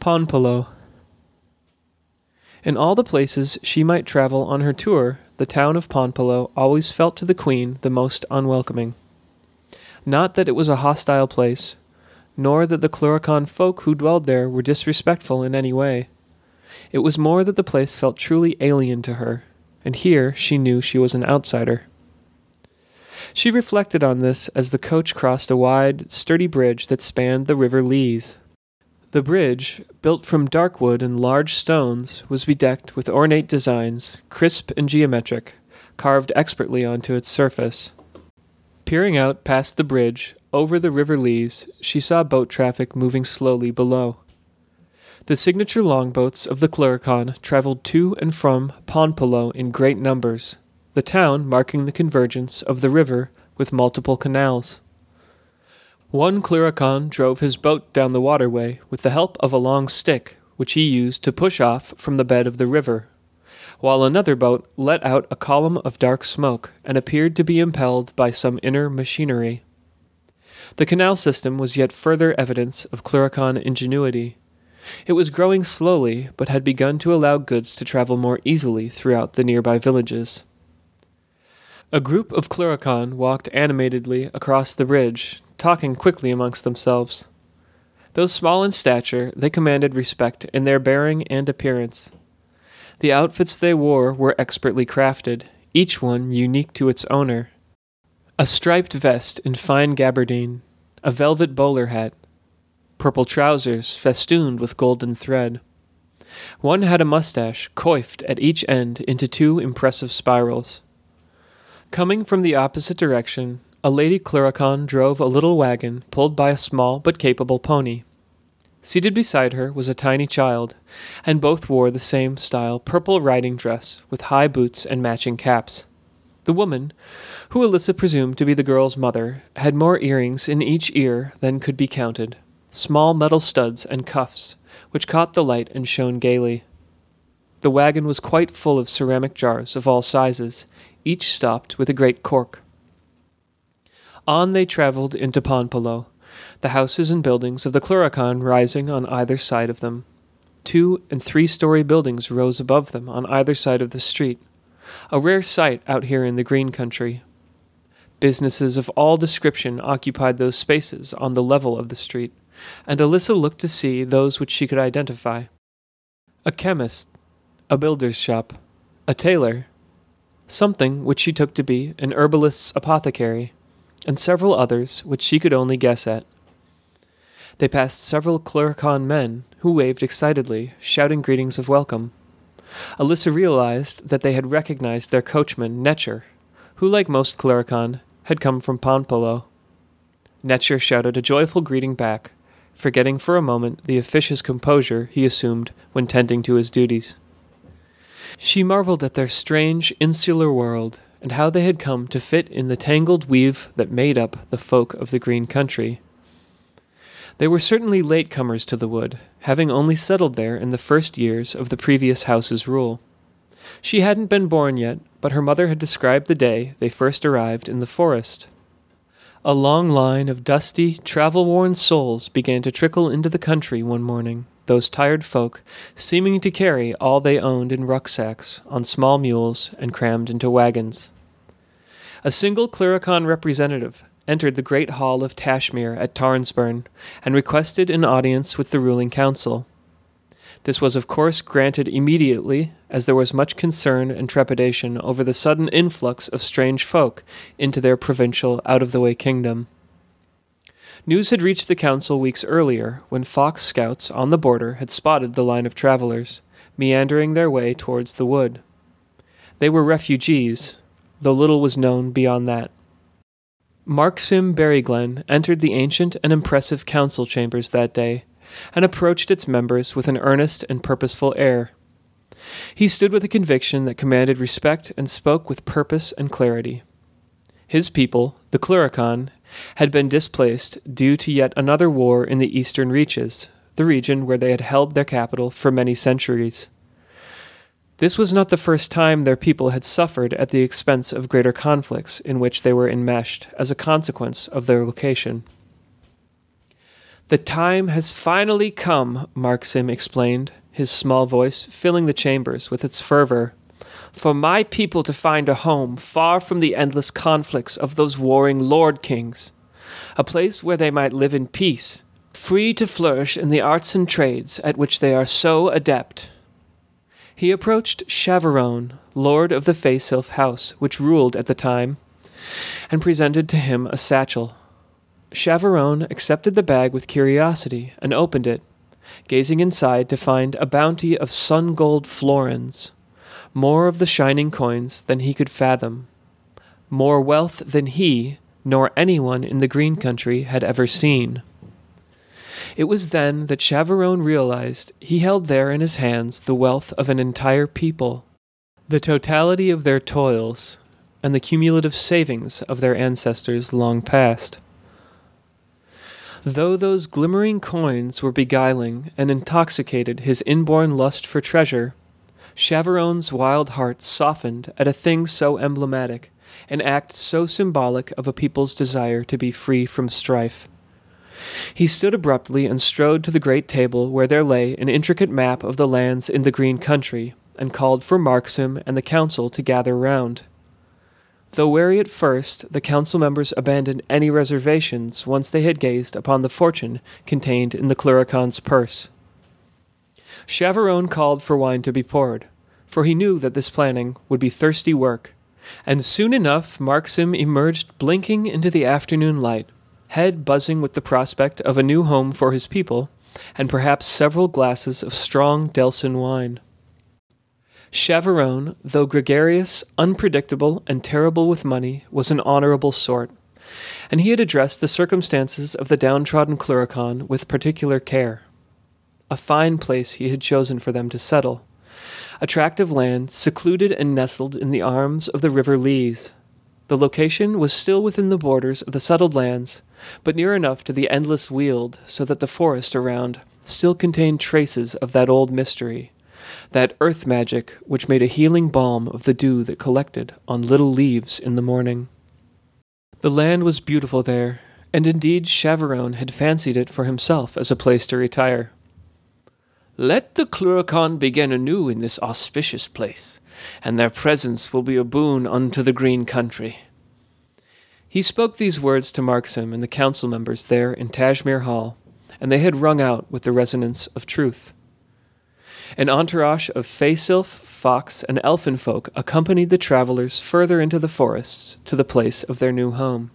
Ponpello. In all the places she might travel on her tour, the town of Ponpello always felt to the queen the most unwelcoming. Not that it was a hostile place, nor that the Cluricon folk who dwelled there were disrespectful in any way. It was more that the place felt truly alien to her, and here she knew she was an outsider. She reflected on this as the coach crossed a wide, sturdy bridge that spanned the River Lees. The bridge, built from dark wood and large stones, was bedecked with ornate designs, crisp and geometric, carved expertly onto its surface. Peering out past the bridge, over the River Lees, she saw boat traffic moving slowly below. The signature longboats of the Clurichaun traveled to and from Ponpello in great numbers, the town marking the convergence of the river with multiple canals. One Clurichaun drove his boat down the waterway with the help of a long stick, which he used to push off from the bed of the river, while another boat let out a column of dark smoke and appeared to be impelled by some inner machinery. The canal system was yet further evidence of Clurichaun ingenuity. It was growing slowly, but had begun to allow goods to travel more easily throughout the nearby villages. A group of Clurichaun walked animatedly across the bridge, talking quickly amongst themselves. Though small in stature, they commanded respect in their bearing and appearance. The outfits they wore were expertly crafted, each one unique to its owner. A striped vest in fine gabardine, a velvet bowler hat, purple trousers festooned with golden thread. One had a mustache coiffed at each end into two impressive spirals. Coming from the opposite direction, a lady Clurichaun drove a little wagon pulled by a small but capable pony. Seated beside her was a tiny child, and both wore the same style purple riding dress with high boots and matching caps. The woman, who Alyssa presumed to be the girl's mother, had more earrings in each ear than could be counted, small metal studs and cuffs, which caught the light and shone gaily. The wagon was quite full of ceramic jars of all sizes, each stopped with a great cork. On they travelled into Ponpello, the houses and buildings of the Clurichaun rising on either side of them. Two and three story buildings rose above them on either side of the street, a rare sight out here in the green country. Businesses of all description occupied those spaces on the level of the street, and Alyssa looked to see those which she could identify. A chemist, a builder's shop, a tailor, something which she took to be an herbalist's apothecary, and several others which she could only guess at. They passed several Clurichaun men who waved excitedly, shouting greetings of welcome. Alyssa realized that they had recognized their coachman, Netcher, who, like most Clurichaun, had come from Ponpello. Netcher shouted a joyful greeting back, forgetting for a moment the officious composure he assumed when tending to his duties. She marveled at their strange, insular world, and how they had come to fit in the tangled weave that made up the folk of the green country. They were certainly latecomers to the wood, having only settled there in the first years of the previous house's rule. She hadn't been born yet, but her mother had described the day they first arrived in the forest. A long line of dusty, travel worn souls began to trickle into the country one morning, those tired folk seeming to carry all they owned in rucksacks on small mules and crammed into wagons. A single Clurichaun representative entered the great hall of Tashmere at Tarnsburn and requested an audience with the ruling council. This was, of course, granted immediately, as there was much concern and trepidation over the sudden influx of strange folk into their provincial, out of the way kingdom. News had reached the council weeks earlier when fox scouts on the border had spotted the line of travelers, meandering their way towards the wood. They were refugees, though little was known beyond that. Mark Marksim Berryglen entered the ancient and impressive council chambers that day and approached its members with an earnest and purposeful air. He stood with a conviction that commanded respect and spoke with purpose and clarity. His people, the Clurichaun, had been displaced due to yet another war in the eastern reaches, the region where they had held their capital for many centuries. This was not the first time their people had suffered at the expense of greater conflicts in which they were enmeshed as a consequence of their location. The time has finally come, Marksim explained, his small voice filling the chambers with its fervor, for my people to find a home far from the endless conflicts of those warring lord kings, a place where they might live in peace, free to flourish in the arts and trades at which they are so adept. He approached Chavarone, lord of the Faysylf house, which ruled at the time, and presented to him a satchel. Chavarone accepted the bag with curiosity and opened it, gazing inside to find a bounty of sun gold florins, more of the shining coins than he could fathom, more wealth than he, nor anyone in the green country, had ever seen. It was then that Chavarone realized he held there in his hands the wealth of an entire people, the totality of their toils, and the cumulative savings of their ancestors long past. Though those glimmering coins were beguiling and intoxicated his inborn lust for treasure, Chavarone's wild heart softened at a thing so emblematic, an act so symbolic of a people's desire to be free from strife. He stood abruptly and strode to the great table where there lay an intricate map of the lands in the green country, and called for Marksim and the council to gather round. Though wary at first, the council members abandoned any reservations once they had gazed upon the fortune contained in the Cluricaun's purse. Chavarone called for wine to be poured, for he knew that this planning would be thirsty work, and soon enough Marksim emerged blinking into the afternoon light, head buzzing with the prospect of a new home for his people, and perhaps several glasses of strong Delson wine. Chavarone, though gregarious, unpredictable, and terrible with money, was an honorable sort, and he had addressed the circumstances of the downtrodden Cluricaun with particular care. A fine place he had chosen for them to settle. A tract of land secluded and nestled in the arms of the river Lys. The location was still within the borders of the settled lands, but near enough to the endless weald so that the forest around still contained traces of that old mystery that earth magic which made a healing balm of the dew that collected on little leaves in the morning. The land was beautiful there, and indeed Chavarone had fancied it for himself as a place to retire. Let the Cluricaun begin anew in this auspicious place, and their presence will be a boon unto the green country. He spoke these words to Marksim and the council members there in Tashmere Hall, and they had rung out with the resonance of truth. An entourage of Faysylf, fox, and elfin folk accompanied the travelers further into the forests to the place of their new home.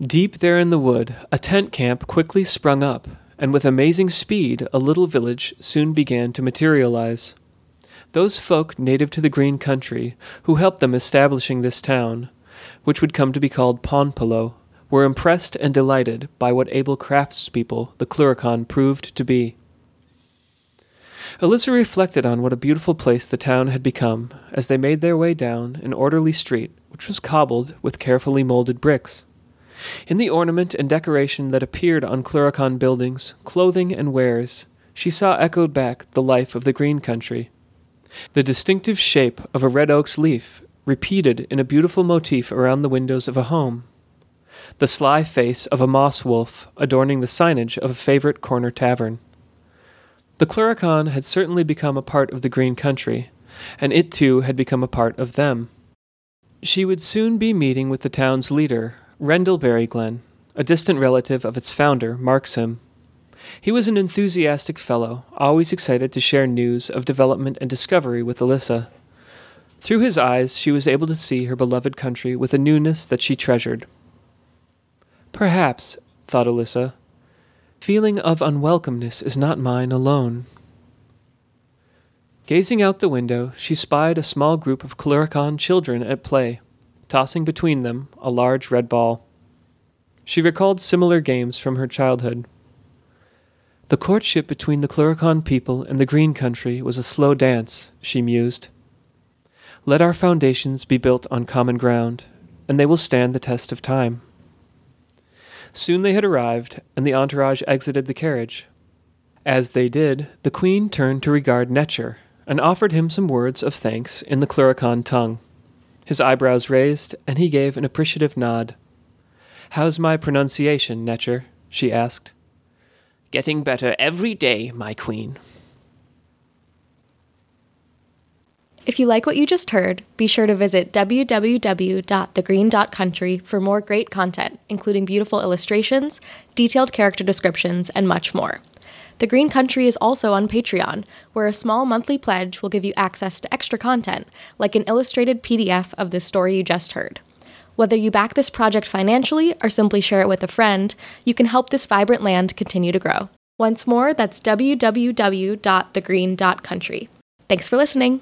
Deep there in the wood, a tent camp quickly sprung up, and with amazing speed, a little village soon began to materialize. Those folk native to the green country, who helped them establishing this town, which would come to be called Ponpello, were impressed and delighted by what able craftspeople the Cluricaun proved to be. Alyssa reflected on what a beautiful place the town had become as they made their way down an orderly street which was cobbled with carefully molded bricks. In the ornament and decoration that appeared on Cluricaun buildings, clothing, and wares, she saw echoed back the life of the green country. The distinctive shape of a red oak's leaf, repeated in a beautiful motif around the windows of a home. The sly face of a moss wolf adorning the signage of a favorite corner tavern. The Cluricaun had certainly become a part of the Green Country, and it too had become a part of them. She would soon be meeting with the town's leader, Rendell Berryglen, a distant relative of its founder, Marksim. He was an enthusiastic fellow, always excited to share news of development and discovery with Alyssa. Through his eyes, she was able to see her beloved country with a newness that she treasured. Perhaps, thought Alyssa, feeling of unwelcomeness is not mine alone. Gazing out the window, she spied a small group of Cluricaun children at play, tossing between them a large red ball. She recalled similar games from her childhood. The courtship between the Cluricaun people and the Green Country was a slow dance, she mused. Let our foundations be built on common ground, and they will stand the test of time. Soon they had arrived, and the entourage exited the carriage. As they did, the queen turned to regard Netcher, and offered him some words of thanks in the Cluricaun tongue. His eyebrows raised, and he gave an appreciative nod. How's my pronunciation, Netcher? she asked. Getting better every day, my queen. If you like what you just heard, be sure to visit www.thegreen.country for more great content, including beautiful illustrations, detailed character descriptions, and much more. The Green Country is also on Patreon, where a small monthly pledge will give you access to extra content, like an illustrated PDF of the story you just heard. Whether you back this project financially or simply share it with a friend, you can help this vibrant land continue to grow. Once more, that's www.thegreen.country. Thanks for listening.